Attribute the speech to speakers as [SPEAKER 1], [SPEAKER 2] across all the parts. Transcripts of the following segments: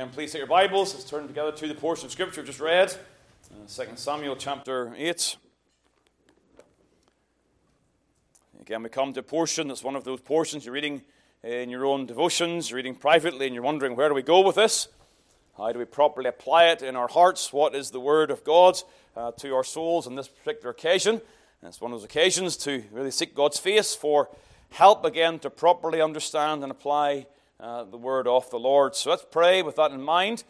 [SPEAKER 1] Again, please take your Bibles. Let's turn together to the portion of Scripture just read, uh, 2 Samuel chapter 8. Again, we come to a portion that's one of those portions you're reading in your own devotions, you're reading privately, and you're wondering where do we go with this? How do we properly apply it in our hearts? What is the Word of God uh, to our souls on this particular occasion? And it's one of those occasions to really seek God's face for help again to properly understand and apply uh, the word of the Lord. So let's pray with that in mind.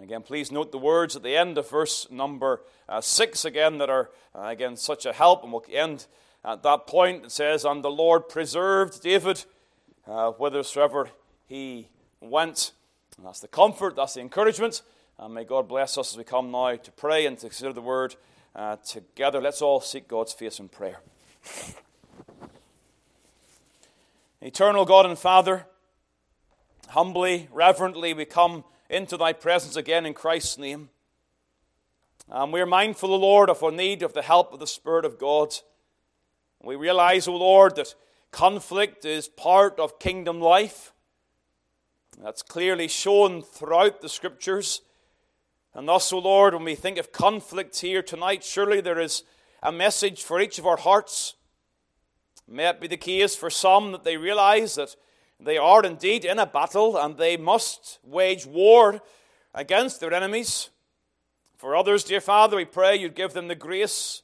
[SPEAKER 1] Again, please note the words at the end of verse number uh, 6 again that are, uh, again, such a help. And we'll end at that point. It says, And the Lord preserved David uh, whithersoever he went. And that's the comfort, that's the encouragement. And may God bless us as we come now to pray and to consider the word uh, together. Let's all seek God's face in prayer. Eternal God and Father, Humbly, reverently, we come into thy presence again in Christ's name. And we are mindful, O Lord, of our need of the help of the Spirit of God. We realize, O Lord, that conflict is part of kingdom life. That's clearly shown throughout the Scriptures. And thus, O Lord, when we think of conflict here tonight, surely there is a message for each of our hearts. May it be the case for some that they realize that they are indeed in a battle and they must wage war against their enemies. For others, dear Father, we pray you'd give them the grace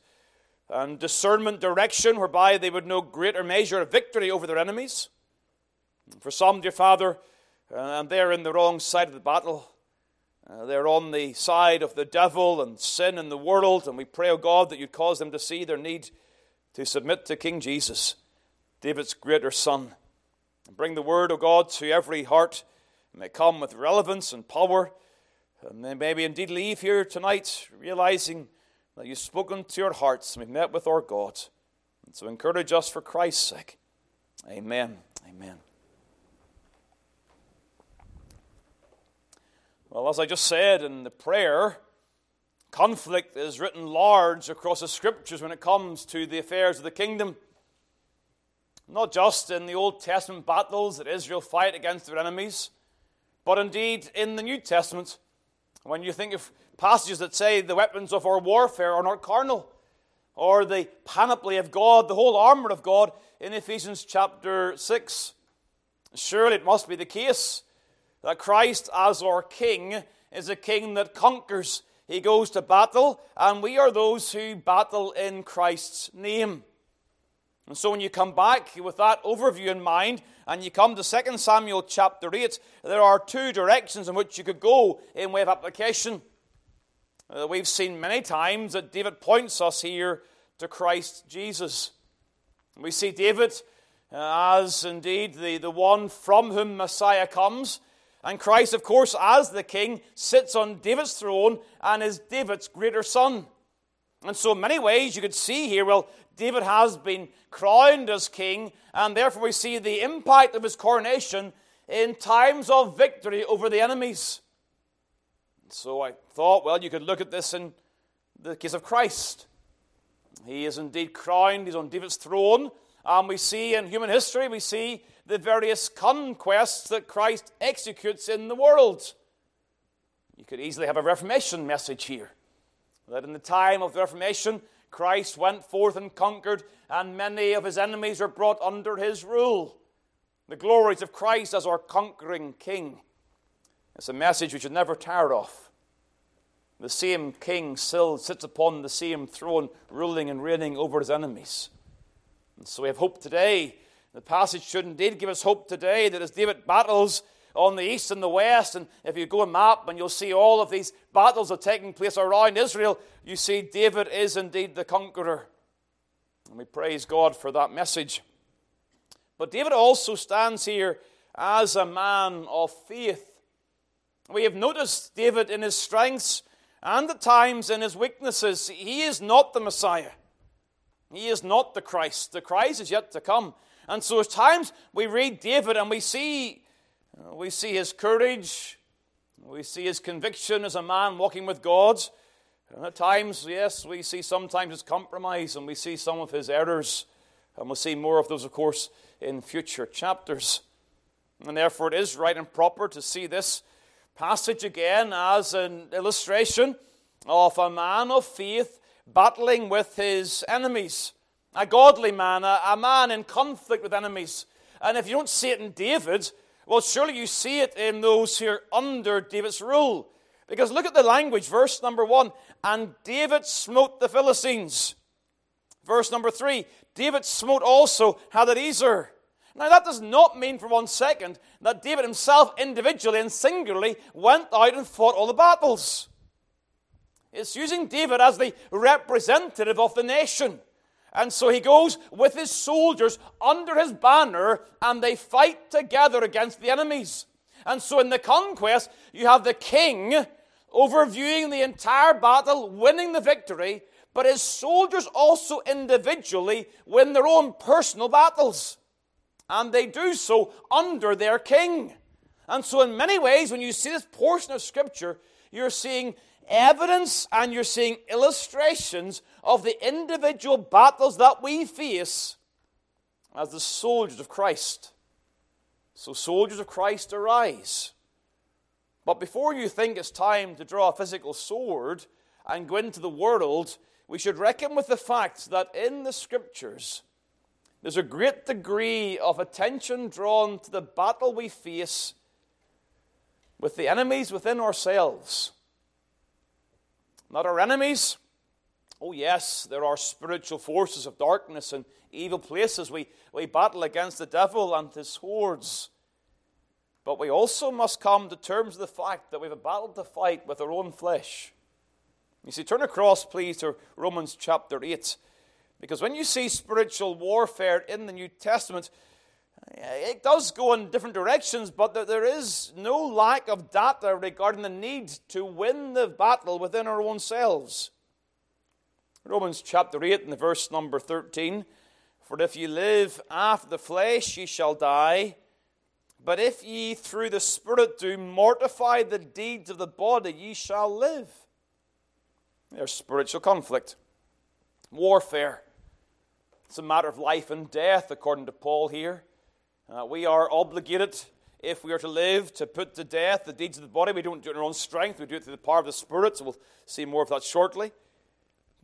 [SPEAKER 1] and discernment, direction, whereby they would know greater measure of victory over their enemies. For some, dear Father, uh, and they're in the wrong side of the battle. Uh, they're on the side of the devil and sin in the world, and we pray, O oh God, that you'd cause them to see their need to submit to King Jesus, David's greater son. And bring the word of God to every heart. It may come with relevance and power. And then maybe indeed leave here tonight realizing that you've spoken to your hearts and we've met with our God. And so encourage us for Christ's sake. Amen. Amen. Well, as I just said in the prayer, conflict is written large across the scriptures when it comes to the affairs of the kingdom. Not just in the Old Testament battles that Israel fight against their enemies, but indeed in the New Testament. When you think of passages that say the weapons of our warfare are not carnal, or the panoply of God, the whole armor of God in Ephesians chapter 6, surely it must be the case that Christ, as our King, is a King that conquers. He goes to battle, and we are those who battle in Christ's name. And so when you come back with that overview in mind and you come to 2 Samuel chapter 8, there are two directions in which you could go in way of application. Uh, we've seen many times that David points us here to Christ Jesus. We see David uh, as indeed the, the one from whom Messiah comes. And Christ, of course, as the king, sits on David's throne and is David's greater son. And so, in many ways, you could see here, well, David has been crowned as king, and therefore we see the impact of his coronation in times of victory over the enemies. So I thought, well, you could look at this in the case of Christ. He is indeed crowned, he's on David's throne, and we see in human history, we see the various conquests that Christ executes in the world. You could easily have a Reformation message here that in the time of the Reformation, Christ went forth and conquered, and many of his enemies were brought under his rule. The glories of Christ as our conquering King. It's a message we should never tire of. The same King still sits upon the same throne, ruling and reigning over his enemies. And so we have hope today. The passage should indeed give us hope today that as David battles on the east and the west. And if you go a map and you'll see all of these battles are taking place around Israel, you see David is indeed the conqueror. And we praise God for that message. But David also stands here as a man of faith. We have noticed David in his strengths and at times in his weaknesses. He is not the Messiah. He is not the Christ. The Christ is yet to come. And so at times we read David and we see Uh, we see his courage. We see his conviction as a man walking with God. And at times, yes, we see sometimes his compromise and we see some of his errors. And we'll see more of those, of course, in future chapters. And therefore, it is right and proper to see this passage again as an illustration of a man of faith battling with his enemies. A godly man, a, a man in conflict with enemies. And if you don't see it in David, well, surely you see it in those who are under David's rule. Because look at the language, verse number one. And David smote the Philistines. Verse number three. David smote also Hadadezer. Now, that does not mean for one second that David himself, individually and singularly, went out and fought all the battles. It's using David as the representative of the nation. And so he goes with his soldiers under his banner and they fight together against the enemies. And so in the conquest, you have the king overviewing the entire battle, winning the victory, but his soldiers also individually win their own personal battles. And they do so under their king. And so, in many ways, when you see this portion of Scripture, you're seeing evidence and you're seeing illustrations of the individual battles that we face as the soldiers of Christ. So, soldiers of Christ arise. But before you think it's time to draw a physical sword and go into the world, we should reckon with the fact that in the Scriptures, there's a great degree of attention drawn to the battle we face with the enemies within ourselves. Not our enemies. Oh, yes, there are spiritual forces of darkness and evil places. We, we battle against the devil and his hordes. But we also must come to terms with the fact that we have a battle to fight with our own flesh. You see, turn across, please, to Romans chapter 8. Because when you see spiritual warfare in the New Testament, it does go in different directions, but there is no lack of data regarding the need to win the battle within our own selves. Romans chapter 8 and the verse number 13 For if ye live after the flesh, ye shall die. But if ye through the Spirit do mortify the deeds of the body, ye shall live. There's spiritual conflict, warfare. It's a matter of life and death, according to Paul here. Uh, we are obligated, if we are to live, to put to death the deeds of the body. We don't do it in our own strength, we do it through the power of the Spirit. So we'll see more of that shortly.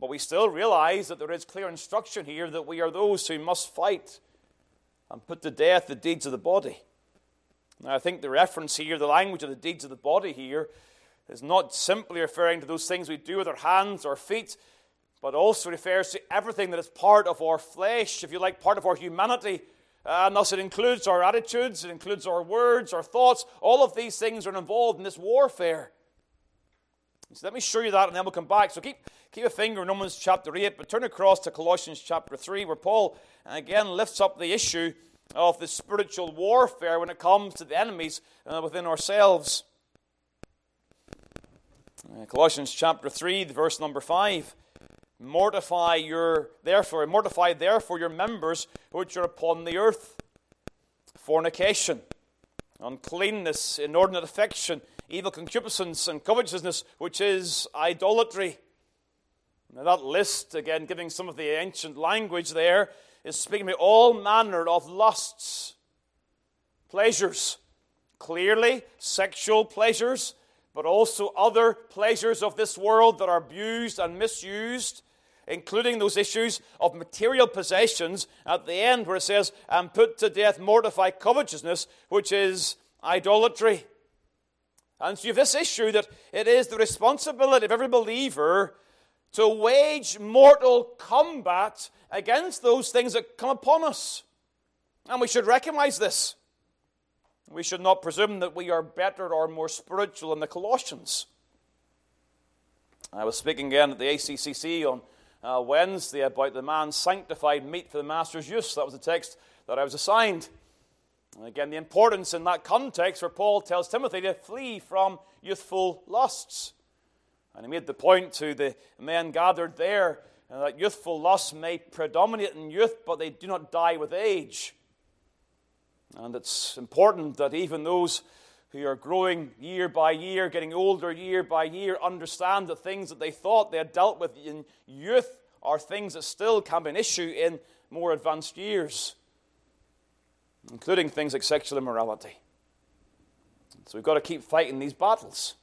[SPEAKER 1] But we still realize that there is clear instruction here that we are those who must fight and put to death the deeds of the body. Now, I think the reference here, the language of the deeds of the body here, is not simply referring to those things we do with our hands or feet, but also refers to everything that is part of our flesh, if you like, part of our humanity and thus, it includes our attitudes, it includes our words, our thoughts. All of these things are involved in this warfare. So let me show you that, and then we'll come back. So keep, keep a finger in Romans chapter 8, but turn across to Colossians chapter 3, where Paul again lifts up the issue of the spiritual warfare when it comes to the enemies uh, within ourselves. Uh, Colossians chapter 3, verse number 5. Mortify your therefore, mortify therefore your members which are upon the earth. Fornication, uncleanness, inordinate affection, evil concupiscence, and covetousness, which is idolatry. Now that list, again, giving some of the ancient language there, is speaking about all manner of lusts, pleasures, clearly sexual pleasures, but also other pleasures of this world that are abused and misused, including those issues of material possessions at the end where it says, and put to death mortify covetousness, which is idolatry. And so you have this issue that it is the responsibility of every believer to wage mortal combat against those things that come upon us. And we should recognize this. We should not presume that we are better or more spiritual than the Colossians. I was speaking again at the ACCC on uh, Wednesday about the man sanctified meet for the master's use. That was the text that I was assigned. And again, the importance in that context where Paul tells Timothy to flee from youthful lusts. And he made the point to the men gathered there uh, that youthful lusts may predominate in youth, but they do not die with age. And it's important that even those who are growing year by year, getting older year by year, understand that things that they thought they had dealt with in youth are things that still can be an issue in more advanced years, including things like sexual immorality. So we've got to keep fighting these battles.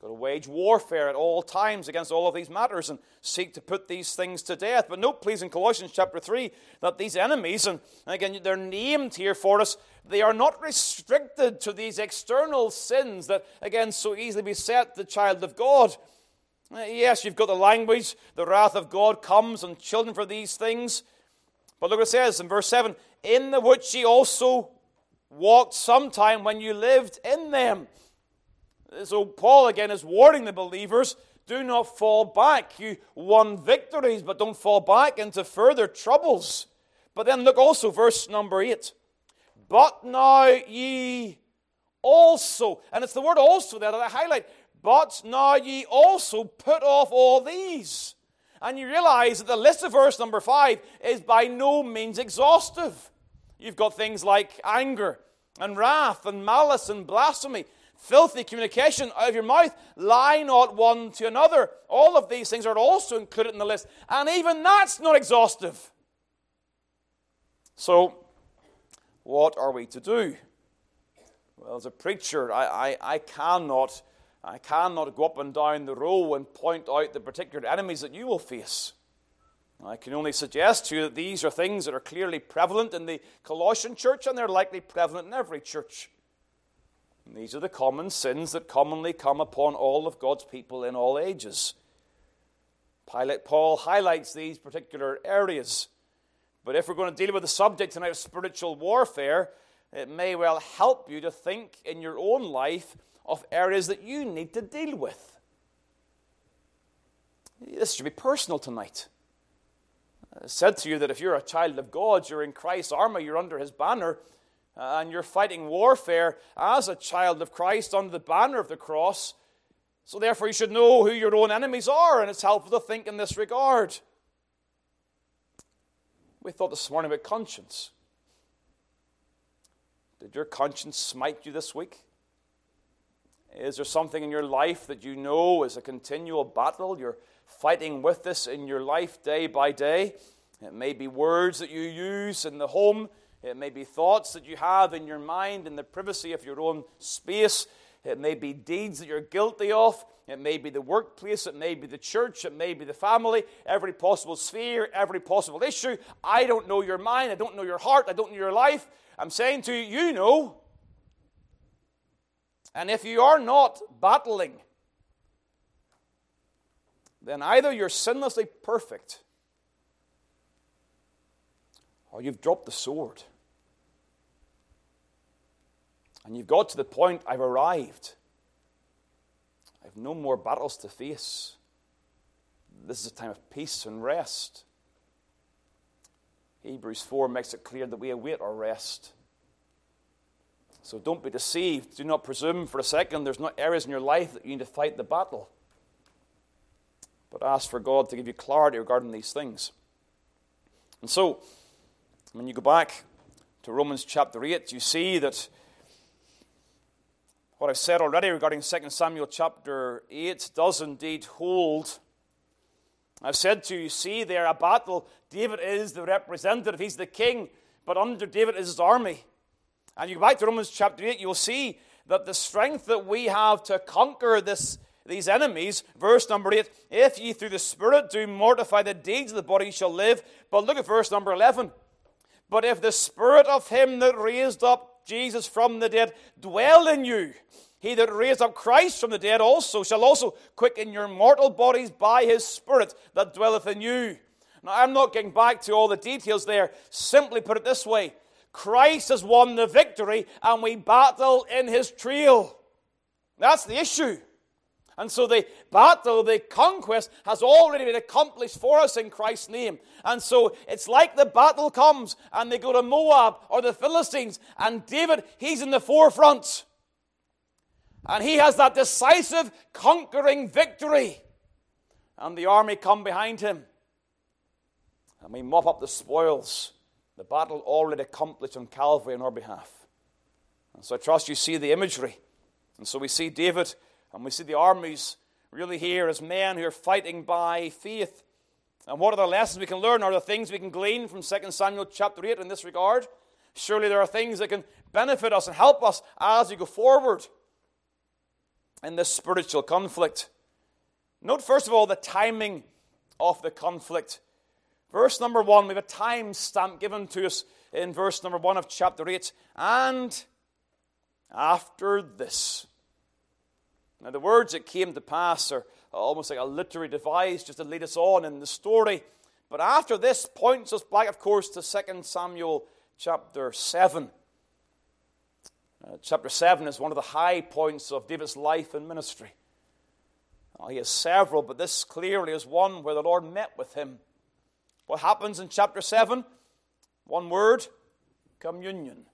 [SPEAKER 1] Got to wage warfare at all times against all of these matters and seek to put these things to death. But note, please, in Colossians chapter 3, that these enemies, and again, they're named here for us, they are not restricted to these external sins that, again, so easily beset the child of God. Uh, yes, you've got the language, the wrath of God comes on children for these things. But look what it says in verse 7 In the which ye also walked sometime when you lived in them. So Paul again is warning the believers do not fall back. You won victories, but don't fall back into further troubles. But then look also, verse number 8. But now ye also, and it's the word also there that I highlight, but now ye also put off all these. And you realize that the list of verse number 5 is by no means exhaustive. You've got things like anger and wrath and malice and blasphemy filthy communication out of your mouth. Lie not one to another. All of these things are also included in the list. And even that's not exhaustive. So, what are we to do? Well, as a preacher, I, I, I cannot I cannot go up and down the row and point out the particular enemies that you will face. I can only suggest to you that these are things that are clearly prevalent in the Colossian church and they're likely prevalent in every church. And these are the common sins that commonly come upon all of God's people in all ages. Pilate Paul highlights these particular areas. But if we're going to deal with the subject tonight of spiritual warfare, it may well help you to think in your own life of areas that you need to deal with. This should be personal tonight. I said to you that if you're a child of God, you're in Christ's armor, you're under his banner, Uh, and you're fighting warfare as a child of Christ under the banner of the cross. So, therefore, you should know who your own enemies are, and it's helpful to think in this regard. We thought this morning about conscience. Did your conscience smite you this week? Is there something in your life that you know is a continual battle? You're fighting with this in your life day by day. It may be words that you use in the home it may be thoughts that you have in your mind in the privacy of your own space. It may be deeds that you're guilty of. It may be the workplace. It may be the church. It may be the family. Every possible sphere, every possible issue. I don't know your mind. I don't know your heart. I don't know your life. I'm saying to you, you know. And if you are not battling, then either you're sinlessly perfect or you've dropped the sword. And you've got to the point, I've arrived. I have no more battles to face. This is a time of peace and rest. Hebrews 4 makes it clear that we await our rest. So don't be deceived. Do not presume for a second there's not areas in your life that you need to fight the battle. But ask for God to give you clarity regarding these things. And so, when you go back to Romans chapter 8, you see that what I've said already regarding 2 Samuel chapter 8 does indeed hold. I've said to you, see there a battle. David is the representative, he's the king, but under David is his army. And you go back to Romans chapter 8, you'll see that the strength that we have to conquer this, these enemies, verse number 8, if ye through the Spirit do mortify the deeds of the body, ye shall live. But look at verse number 11. But if the Spirit of him that raised up Jesus from the dead dwell in you. He that raised up Christ from the dead also shall also quicken your mortal bodies by his Spirit that dwelleth in you. Now, I'm not getting back to all the details there. Simply put it this way Christ has won the victory, and we battle in his trail. That's the issue. And so the battle, the conquest, has already been accomplished for us in Christ's name. And so it's like the battle comes and they go to Moab or the Philistines, and David, he's in the forefront. And he has that decisive, conquering victory. And the army come behind him. And we mop up the spoils. The battle already accomplished on Calvary on our behalf. And so I trust you see the imagery. And so we see David and we see the armies really here as men who are fighting by faith. And what are the lessons we can learn? Are the things we can glean from 2 Samuel chapter 8 in this regard? Surely there are things that can benefit us and help us as we go forward. in this spiritual conflict. Note, first of all, the timing of the conflict. Verse number one, we have a time stamp given to us in verse number one of chapter 8. And after this. Now, the words that came to pass are almost like a literary device just to lead us on in the story. But after this points us back, of course, to 2 Samuel chapter 7. Uh, chapter 7 is one of the high points of David's life and ministry. He has several, but this clearly is one where the Lord met with him. What happens in chapter 7? One word communion.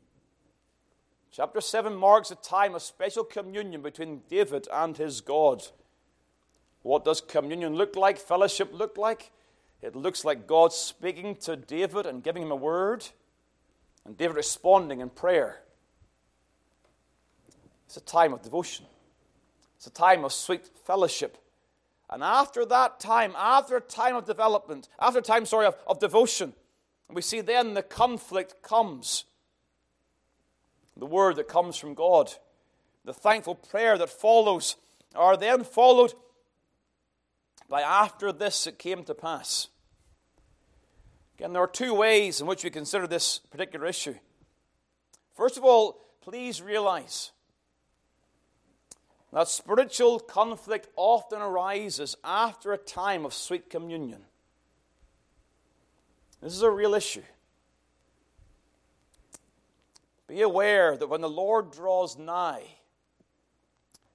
[SPEAKER 1] Chapter 7 marks a time of special communion between David and his God. What does communion look like? Fellowship look like? It looks like God speaking to David and giving him a word, and David responding in prayer. It's a time of devotion. It's a time of sweet fellowship. And after that time, after a time of development, after a time, sorry, of, of devotion, we see then the conflict comes. The word that comes from God, the thankful prayer that follows, are then followed by after this it came to pass. Again, there are two ways in which we consider this particular issue. First of all, please realize that spiritual conflict often arises after a time of sweet communion. This is a real issue. Be aware that when the Lord draws nigh,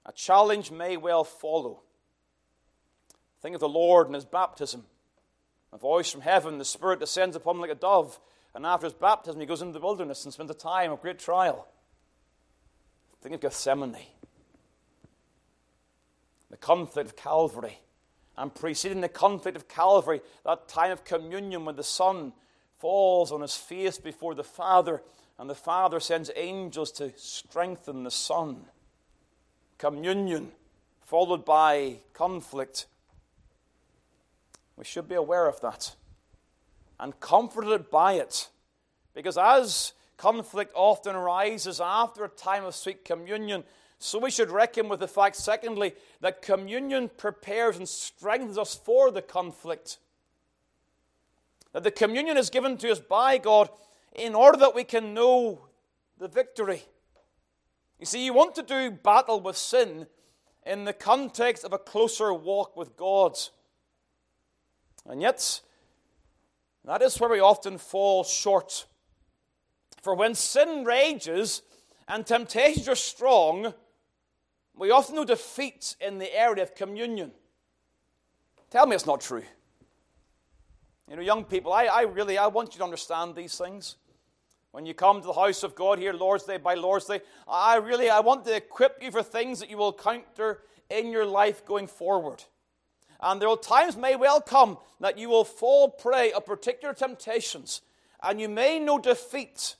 [SPEAKER 1] a challenge may well follow. Think of the Lord and his baptism. A voice from heaven, the Spirit descends upon him like a dove, and after his baptism, he goes into the wilderness and spends a time of great trial. Think of Gethsemane the conflict of Calvary. And preceding the conflict of Calvary, that time of communion when the Son falls on his face before the Father, and the Father sends angels to strengthen the Son. Communion, followed by conflict. We should be aware of that and comforted by it. Because as conflict often arises after a time of sweet communion, so we should reckon with the fact, secondly, that communion prepares and strengthens us for the conflict. That the communion is given to us by God in order that we can know the victory. You see, you want to do battle with sin in the context of a closer walk with God. And yet, that is where we often fall short. For when sin rages and temptations are strong, we often know defeat in the area of communion. Tell me it's not true. You know, young people, I, I really I want you to understand these things. When you come to the house of God here, Lord's Day by Lord's Day, I really I want to equip you for things that you will counter in your life going forward. And there will times may well come that you will fall prey of particular temptations, and you may know defeat.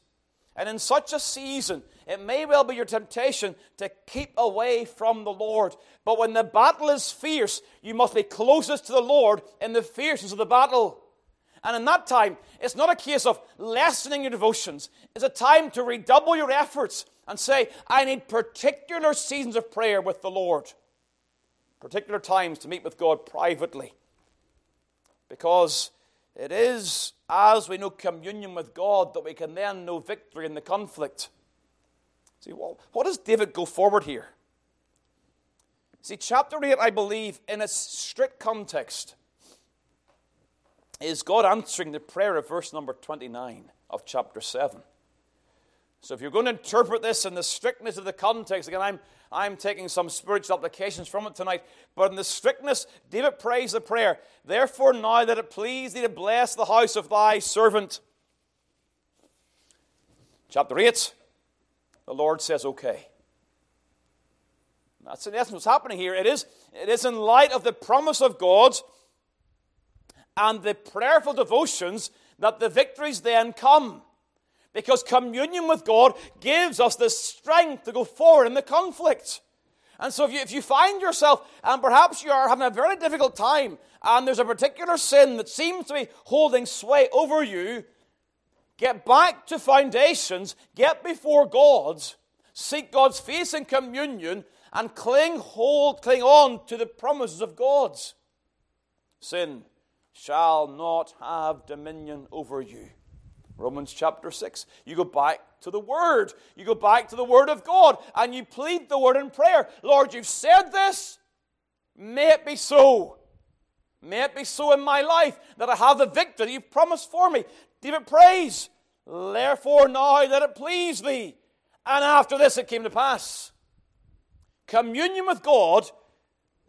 [SPEAKER 1] And in such a season, it may well be your temptation to keep away from the Lord. But when the battle is fierce, you must be closest to the Lord in the fierceness of the battle. And in that time, it's not a case of lessening your devotions. It's a time to redouble your efforts and say, I need particular seasons of prayer with the Lord, particular times to meet with God privately. Because it is as we know communion with God that we can then know victory in the conflict. See, well, what does David go forward here? See, chapter 8, I believe, in its strict context, is God answering the prayer of verse number 29 of chapter 7. So if you're going to interpret this in the strictness of the context, again, I'm, I'm taking some spiritual applications from it tonight, but in the strictness, David prays the prayer, Therefore now that it please thee to bless the house of thy servant. Chapter 8, the Lord says, okay. That's in essence what's happening here. It is, it is in light of the promise of God and the prayerful devotions that the victories then come. Because communion with God gives us the strength to go forward in the conflict. And so if you, if you find yourself, and perhaps you are having a very difficult time, and there's a particular sin that seems to be holding sway over you, get back to foundations, get before God, seek God's face in communion, and cling hold, cling on to the promises of God. Sin shall not have dominion over you. Romans chapter 6. You go back to the Word. You go back to the Word of God and you plead the Word in prayer. Lord, you've said this. May it be so. May it be so in my life that I have the victory you've promised for me. David prays, Therefore now let it please thee. And after this it came to pass. Communion with God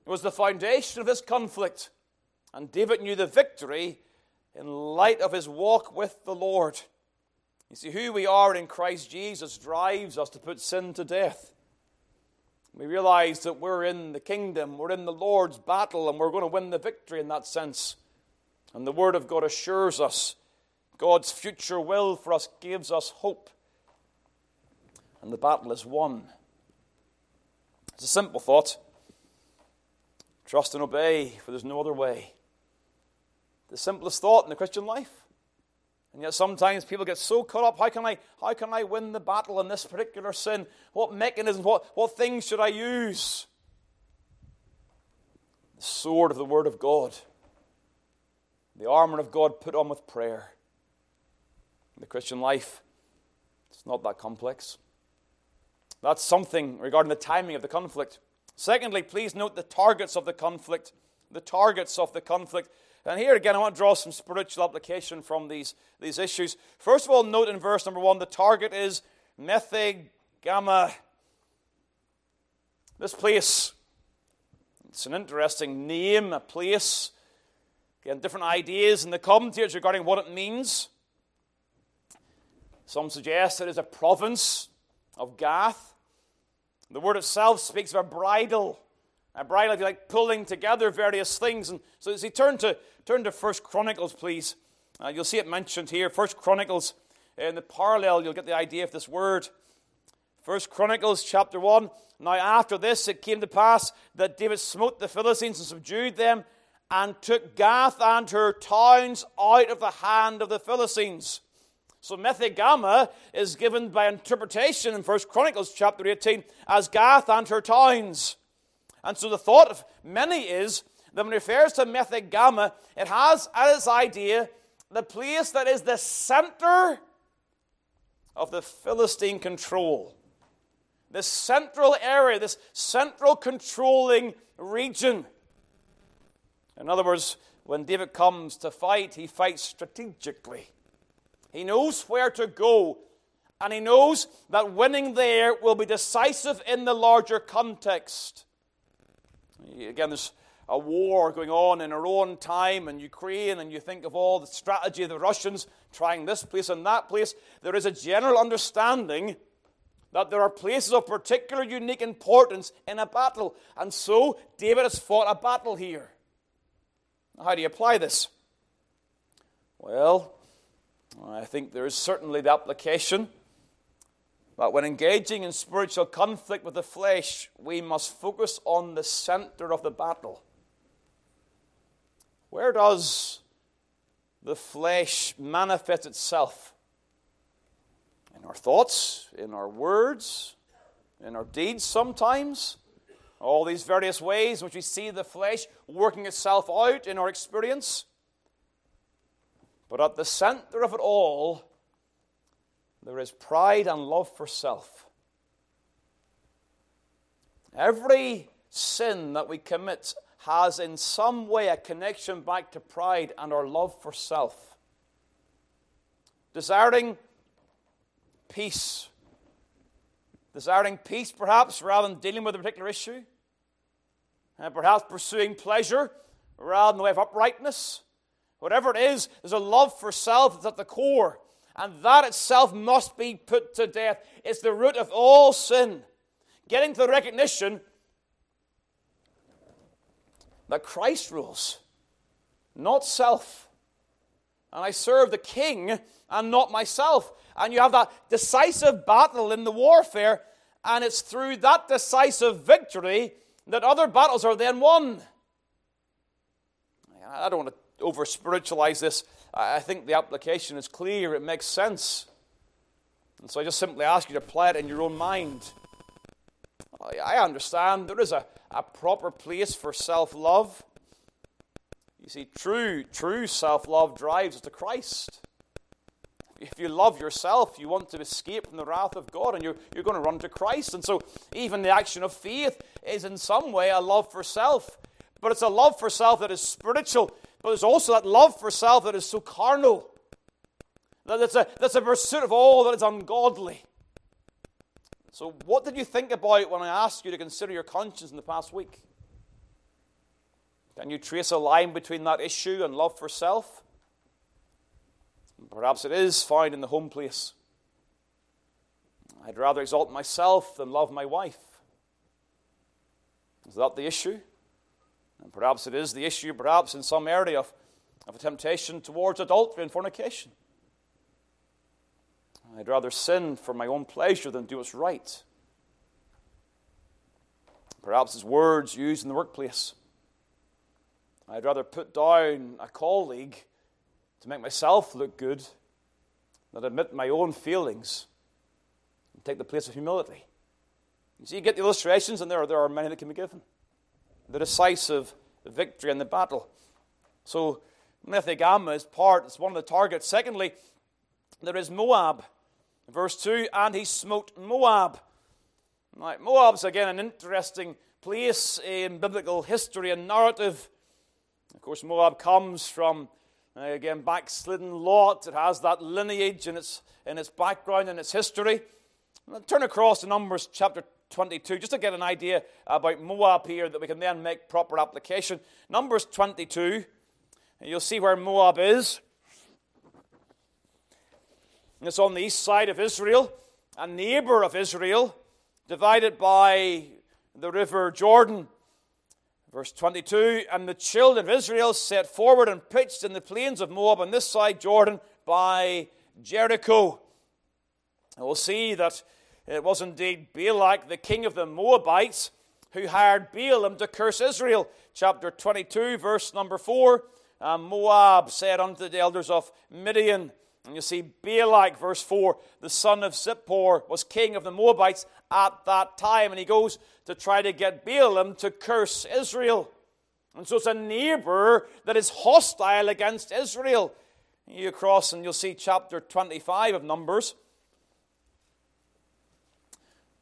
[SPEAKER 1] was the foundation of this conflict. And David knew the victory in light of his walk with the Lord. You see, who we are in Christ Jesus drives us to put sin to death. We realize that we're in the kingdom, we're in the Lord's battle, and we're going to win the victory in that sense. And the Word of God assures us God's future will for us gives us hope. And the battle is won. It's a simple thought trust and obey, for there's no other way. The simplest thought in the Christian life. And yet sometimes people get so caught up, how can I, how can I win the battle in this particular sin? What mechanisms, what, what things should I use? The sword of the Word of God. The armor of God put on with prayer. In the Christian life, it's not that complex. That's something regarding the timing of the conflict. Secondly, please note the targets of the conflict. The targets of the conflict. And here again, I want to draw some spiritual application from these, these issues. First of all, note in verse number one the target is Methegammah. This place, it's an interesting name, a place. Again, different ideas in the commentaries regarding what it means. Some suggest it is a province of Gath. The word itself speaks of a bridle a bridle, if you like, pulling together various things. And so as he turn to turn to First Chronicles, please. Uh, you'll see it mentioned here. First Chronicles, in the parallel, you'll get the idea of this word. First Chronicles chapter 1. Now after this it came to pass that David smote the Philistines and subdued them, and took Gath and her towns out of the hand of the Philistines. So Methegammah is given by interpretation in First Chronicles chapter 18 as Gath and her towns. And so the thought of many is that when it refers to Methegammah, it has as its idea the place that is the center of the Philistine control. This central area, this central controlling region. In other words, when David comes to fight, he fights strategically. He knows where to go, and he knows that winning there will be decisive in the larger context. Again, there's a war going on in our own time in Ukraine, and you think of all the strategy of the Russians trying this place and that place. There is a general understanding that there are places of particular unique importance in a battle. And so, David has fought a battle here. How do you apply this? Well, I think there is certainly the application but when engaging in spiritual conflict with the flesh, we must focus on the center of the battle. Where does the flesh manifest itself? In our thoughts, in our words, in our deeds sometimes. All these various ways in which we see the flesh working itself out in our experience. But at the center of it all there is pride and love for self. Every sin that we commit has in some way a connection back to pride and our love for self. Desiring peace. Desiring peace, perhaps, rather than dealing with a particular issue. And perhaps pursuing pleasure rather than the way of uprightness. Whatever it is, there's a love for self that's at the core. And that itself must be put to death. It's the root of all sin. Getting to the recognition that Christ rules, not self. And I serve the King and not myself. And you have that decisive battle in the warfare, and it's through that decisive victory that other battles are then won. I don't want to over spiritualize this. I think the application is clear, it makes sense. And so I just simply ask you to apply it in your own mind. I understand there is a, a proper place for self love. You see, true, true self love drives to Christ. If you love yourself, you want to escape from the wrath of God, and you're, you're going to run to Christ. And so, even the action of faith is in some way a love for self. But it's a love for self that is spiritual, but there's also that love for self that is so carnal. A, that's a pursuit of all that is ungodly. So, what did you think about when I asked you to consider your conscience in the past week? Can you trace a line between that issue and love for self? Perhaps it is found in the home place. I'd rather exalt myself than love my wife. Is that the issue? And perhaps it is the issue, perhaps in some area of, of a temptation towards adultery and fornication. I'd rather sin for my own pleasure than do what's right. Perhaps it's words used in the workplace. I'd rather put down a colleague to make myself look good than admit my own feelings and take the place of humility. You see, you get the illustrations, and there are, there are many that can be given. The decisive victory in the battle. So, Methegammah is part, it's one of the targets. Secondly, there is Moab. Verse 2 And he smote Moab. Right, Moab's again an interesting place in biblical history and narrative. Of course, Moab comes from, uh, again, backslidden Lot. It has that lineage in its, in its background and its history. Turn across to Numbers chapter 22, just to get an idea about Moab here that we can then make proper application. Numbers 22, you'll see where Moab is. It's on the east side of Israel, a neighbor of Israel, divided by the river Jordan. Verse 22 And the children of Israel set forward and pitched in the plains of Moab on this side Jordan by Jericho. And we'll see that it was indeed Balak, the king of the Moabites, who hired Balaam to curse Israel. Chapter 22, verse number 4. And Moab said unto the elders of Midian, and you see, Balak, verse 4, the son of Zippor, was king of the Moabites at that time. And he goes to try to get Balaam to curse Israel. And so it's a neighbor that is hostile against Israel. You cross and you'll see chapter 25 of Numbers.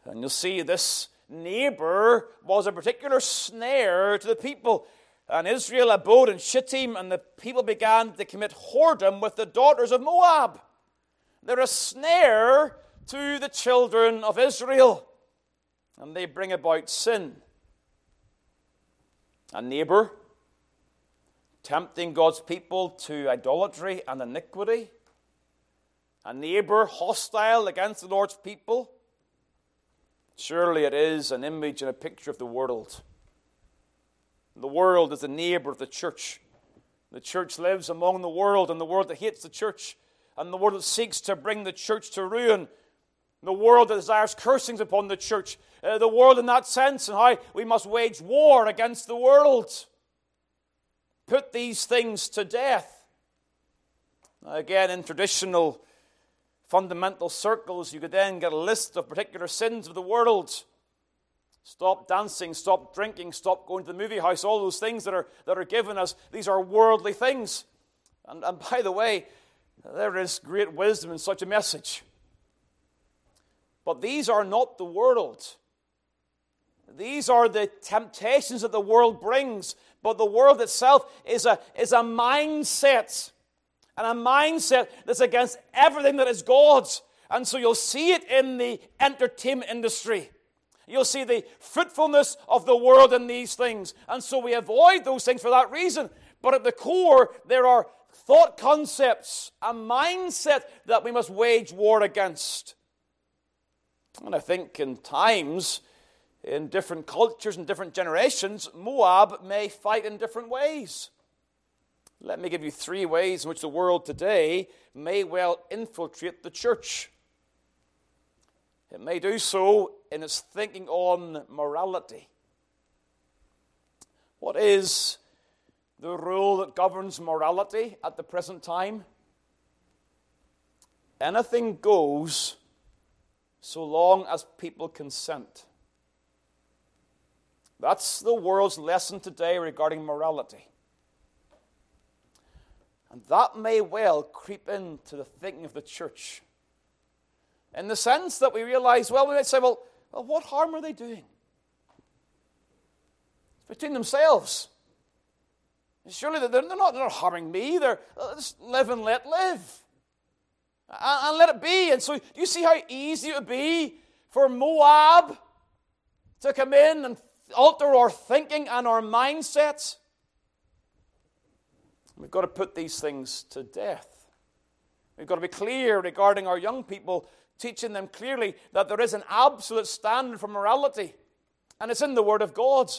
[SPEAKER 1] And you'll see this neighbor was a particular snare to the people. And Israel abode in Shittim, and the people began to commit whoredom with the daughters of Moab. They're a snare to the children of Israel, and they bring about sin. A neighbor tempting God's people to idolatry and iniquity. A neighbor hostile against the Lord's people. Surely it is an image and a picture of the world. The world is the neighbor of the church. The church lives among the world, and the world that hates the church, and the world that seeks to bring the church to ruin. The world that desires cursings upon the church. Uh, the world, in that sense, and how we must wage war against the world. Put these things to death. Again, in traditional fundamental circles, you could then get a list of particular sins of the world. Stop dancing, stop drinking, stop going to the movie house, all those things that are, that are given us. These are worldly things. And, and by the way, there is great wisdom in such a message. But these are not the world. These are the temptations that the world brings. But the world itself is a, is a mindset. And a mindset that's against everything that is God's. And so you'll see it in the entertainment industry. You'll see the fruitfulness of the world in these things. And so we avoid those things for that reason. But at the core, there are thought concepts, a mindset that we must wage war against. And I think in times, in different cultures and different generations, Moab may fight in different ways. Let me give you three ways in which the world today may well infiltrate the church. It may do so in its thinking on morality. What is the rule that governs morality at the present time? Anything goes so long as people consent. That's the world's lesson today regarding morality. And that may well creep into the thinking of the church. In the sense that we realize, well, we might say, well, well what harm are they doing? It's between themselves. Surely they're not, they're not harming me. They're uh, just live and let live. And, and let it be. And so, do you see how easy it would be for Moab to come in and alter our thinking and our mindsets? We've got to put these things to death. We've got to be clear regarding our young people, teaching them clearly that there is an absolute standard for morality, and it's in the Word of God.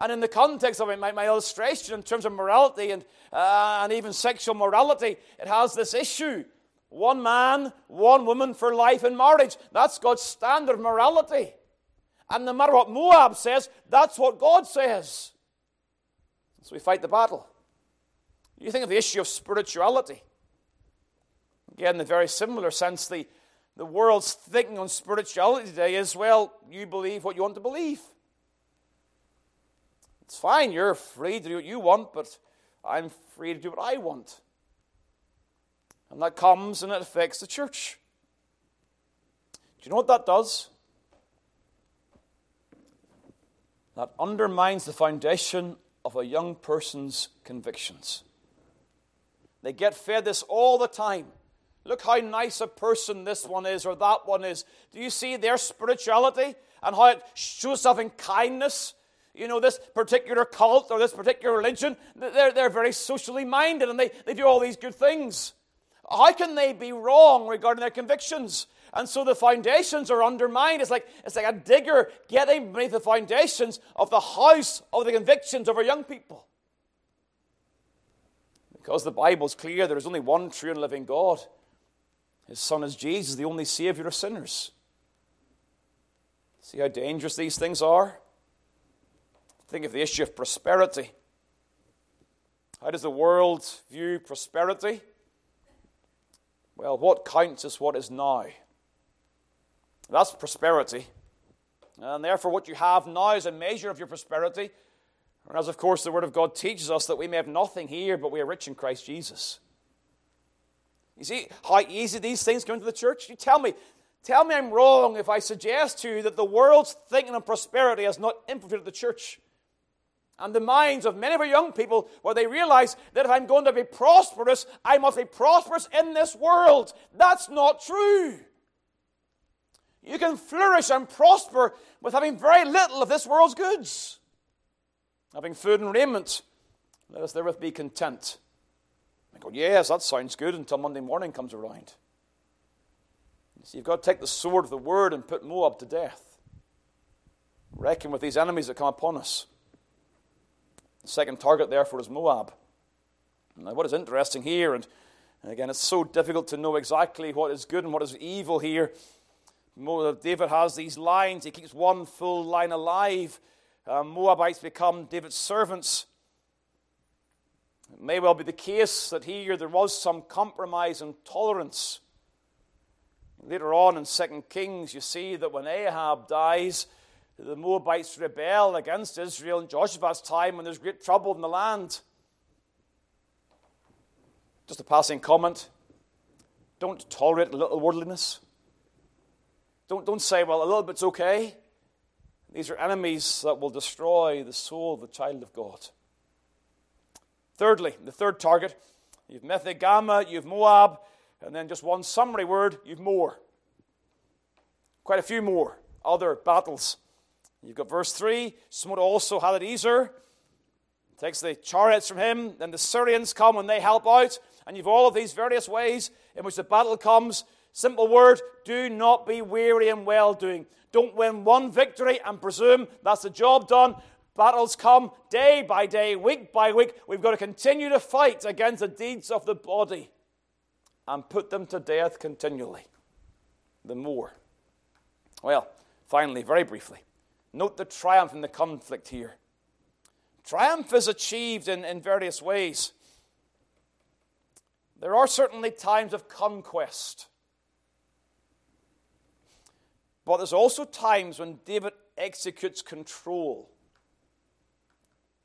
[SPEAKER 1] And in the context of my, my illustration in terms of morality and, uh, and even sexual morality, it has this issue one man, one woman for life in marriage. That's God's standard morality. And no matter what Moab says, that's what God says. So we fight the battle. You think of the issue of spirituality. Again, in a very similar sense, the, the world's thinking on spirituality today is well, you believe what you want to believe. It's fine, you're free to do what you want, but I'm free to do what I want. And that comes and it affects the church. Do you know what that does? That undermines the foundation of a young person's convictions. They get fed this all the time. Look how nice a person this one is or that one is. Do you see their spirituality and how it shows itself in kindness? You know, this particular cult or this particular religion, they're, they're very socially minded and they, they do all these good things. How can they be wrong regarding their convictions? And so the foundations are undermined. It's like, it's like a digger getting beneath the foundations of the house of the convictions of our young people. Because the Bible's clear there is only one true and living God. His Son is Jesus, the only Savior of sinners. See how dangerous these things are? Think of the issue of prosperity. How does the world view prosperity? Well, what counts is what is now. That's prosperity. And therefore, what you have now is a measure of your prosperity. Whereas, of course, the Word of God teaches us that we may have nothing here, but we are rich in Christ Jesus. You see how easy these things come into the church? You tell me, tell me I'm wrong if I suggest to you that the world's thinking of prosperity has not infiltrated the church and the minds of many of our young people where they realize that if I'm going to be prosperous, I must be prosperous in this world. That's not true. You can flourish and prosper with having very little of this world's goods. Having food and raiment, let us therewith be content. I go, yes, that sounds good until Monday morning comes around. So you've got to take the sword of the word and put Moab to death. Reckon with these enemies that come upon us. The second target, therefore, is Moab. Now, what is interesting here, and again, it's so difficult to know exactly what is good and what is evil here. David has these lines, he keeps one full line alive. Uh, Moabites become David's servants. It may well be the case that here there was some compromise and tolerance. Later on in 2 Kings, you see that when Ahab dies, the Moabites rebel against Israel in Joshua's time when there's great trouble in the land. Just a passing comment. Don't tolerate a little worldliness. Don't, don't say, well, a little bit's okay. These are enemies that will destroy the soul of the child of God. Thirdly, the third target you've Metheg-ammah, you've Moab, and then just one summary word you've more. Quite a few more other battles You've got verse 3 smote also Hadadezer, takes the chariots from him. Then the Syrians come and they help out. And you've all of these various ways in which the battle comes. Simple word do not be weary in well doing. Don't win one victory and presume that's the job done. Battles come day by day, week by week. We've got to continue to fight against the deeds of the body and put them to death continually. The more. Well, finally, very briefly, Note the triumph in the conflict here. Triumph is achieved in, in various ways. There are certainly times of conquest. But there's also times when David executes control.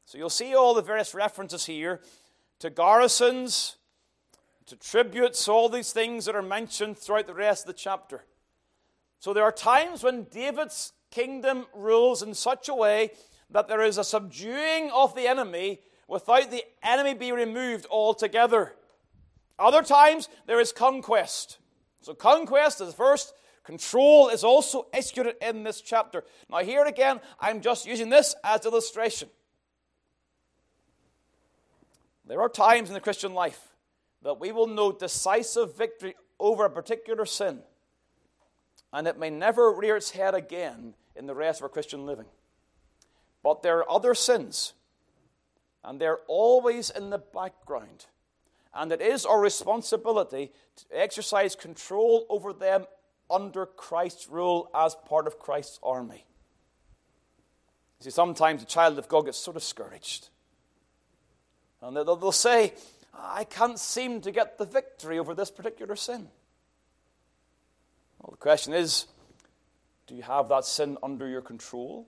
[SPEAKER 1] So you'll see all the various references here to garrisons, to tributes, all these things that are mentioned throughout the rest of the chapter. So there are times when David's kingdom rules in such a way that there is a subduing of the enemy without the enemy being removed altogether. Other times there is conquest. So conquest is the first, control is also executed in this chapter. Now, here again, I'm just using this as illustration. There are times in the Christian life that we will know decisive victory over a particular sin, and it may never rear its head again in the rest of our Christian living. But there are other sins, and they're always in the background. And it is our responsibility to exercise control over them under Christ's rule as part of Christ's army. You see, sometimes the child of God gets so discouraged. And they'll, say, I can't seem to get the victory over this particular sin. Well, the question is do you have that sin under your control?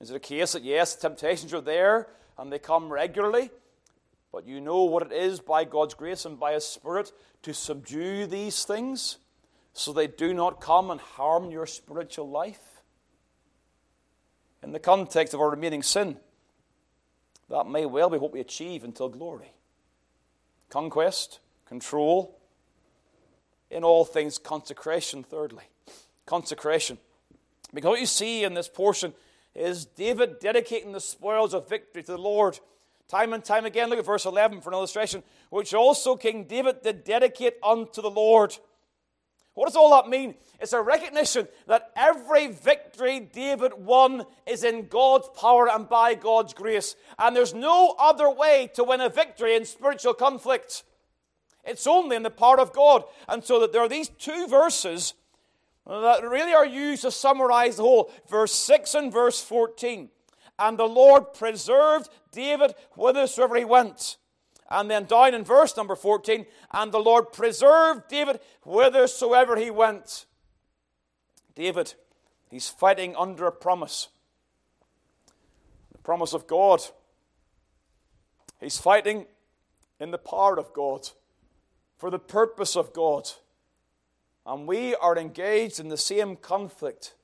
[SPEAKER 1] Is it a case that, yes, temptations are there and they come regularly, but you know what it is by God's grace and by His Spirit to subdue these things so they do not come and harm your spiritual life? In the context of our remaining sin, that may well be what we achieve until glory. Conquest, control, in all things, consecration, thirdly. Consecration. Because what you see in this portion is David dedicating the spoils of victory to the Lord. Time and time again, look at verse 11 for an illustration, which also King David did dedicate unto the Lord. What does all that mean? It's a recognition that every victory David won is in God's power and by God's grace. And there's no other way to win a victory in spiritual conflict. It's only in the power of God. And so that there are these two verses that really are used to summarize the whole. Verse 6 and verse 14. And the Lord preserved David whithersoever he went. And then down in verse number 14, and the Lord preserved David whithersoever he went. David, he's fighting under a promise the promise of God. He's fighting in the power of God, for the purpose of God. And we are engaged in the same conflict.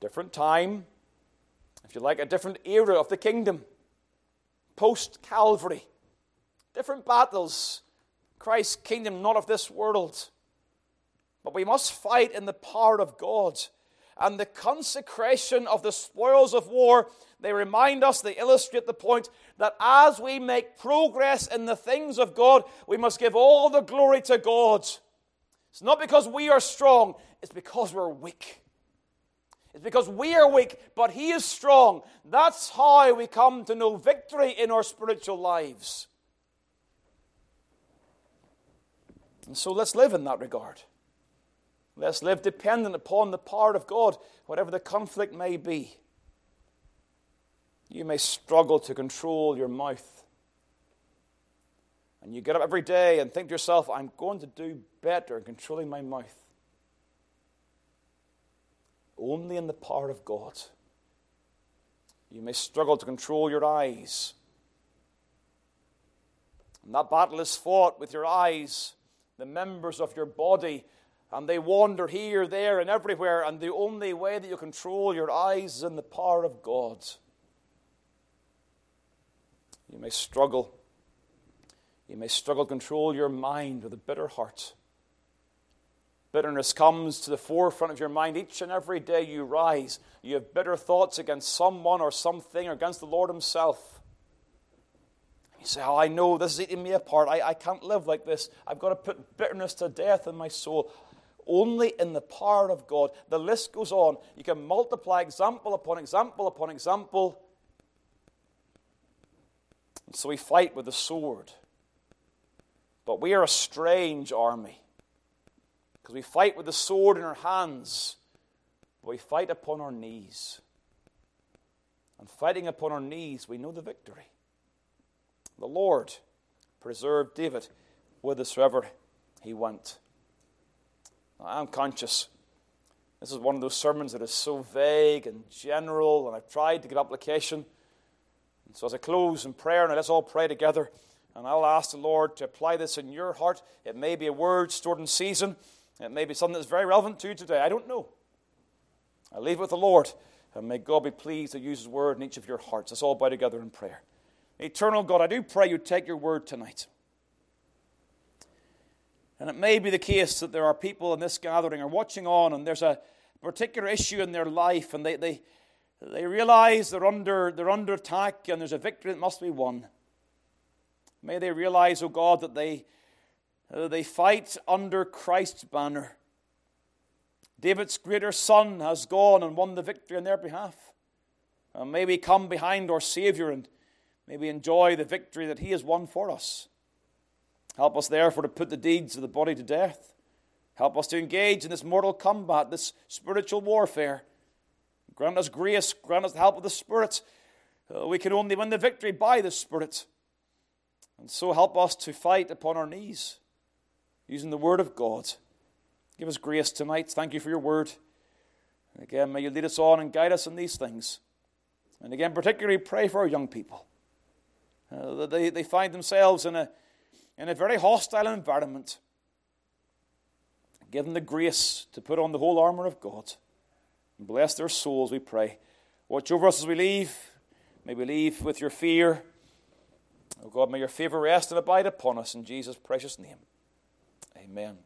[SPEAKER 1] Different time, if you like, a different era of the kingdom, post Calvary. Different battles. Christ's kingdom, not of this world. But we must fight in the power of God. And the consecration of the spoils of war, they remind us, they illustrate the point that as we make progress in the things of God, we must give all the glory to God. It's not because we are strong, it's because we're weak. It's because we are weak, but He is strong. That's how we come to know victory in our spiritual lives. And so let's live in that regard. Let's live dependent upon the power of God, whatever the conflict may be. You may struggle to control your mouth. And you get up every day and think to yourself, I'm going to do better in controlling my mouth. Only in the power of God. You may struggle to control your eyes. And that battle is fought with your eyes the members of your body, and they wander here, there, and everywhere, and the only way that you control your eyes is in the power of God. You may struggle. You may struggle to control your mind with a bitter heart. Bitterness comes to the forefront of your mind each and every day you rise. You have bitter thoughts against someone or something or against the Lord Himself. You say, Oh, I know this is eating me apart. I, I can't live like this. I've got to put bitterness to death in my soul. Only in the power of God. The list goes on. You can multiply example upon example upon example. And so we fight with the sword. But we are a strange army. Because we fight with the sword in our hands, but we fight upon our knees. And fighting upon our knees, we know the victory. The Lord preserved David whithersoever he went. I'm conscious This is one of those sermons that is so vague and general, and I've tried to give application. And so as I close in prayer, now let's all pray together. And I'll ask the Lord to apply this in your heart. It may be a word stored in season. It may be something that's very relevant to you today. I don't know. I leave it with the Lord. And may God be pleased to use His word in each of your hearts. Let's all bow together in prayer. Eternal God, I do pray you take your word tonight. And it may be the case that there are people in this gathering are watching on and there's a particular issue in their life and they, they, they realize they're under, they're under attack and there's a victory that must be won. May they realize, oh God, that they, they fight under Christ's banner. David's greater son has gone and won the victory on their behalf. And may we come behind our Savior and may we enjoy the victory that He has won for us. Help us, therefore, to put the deeds of the body to death. Help us to engage in this mortal combat, this spiritual warfare. Grant us grace, grant us the help of the Spirit. Uh, we can only win the victory by the Spirit. And so help us to fight upon our knees using the Word of God. Give us grace tonight. Thank you for your word. And again, may you lead us on and guide us in these things. And again, particularly pray for our young people. Uh, they, they find themselves in a, in a very hostile environment. Give them the grace to put on the whole armor of God. And bless their souls, we pray. Watch over us as we leave. May we leave with your fear. Oh God, may your favor rest and abide upon us in Jesus' precious name. Amen.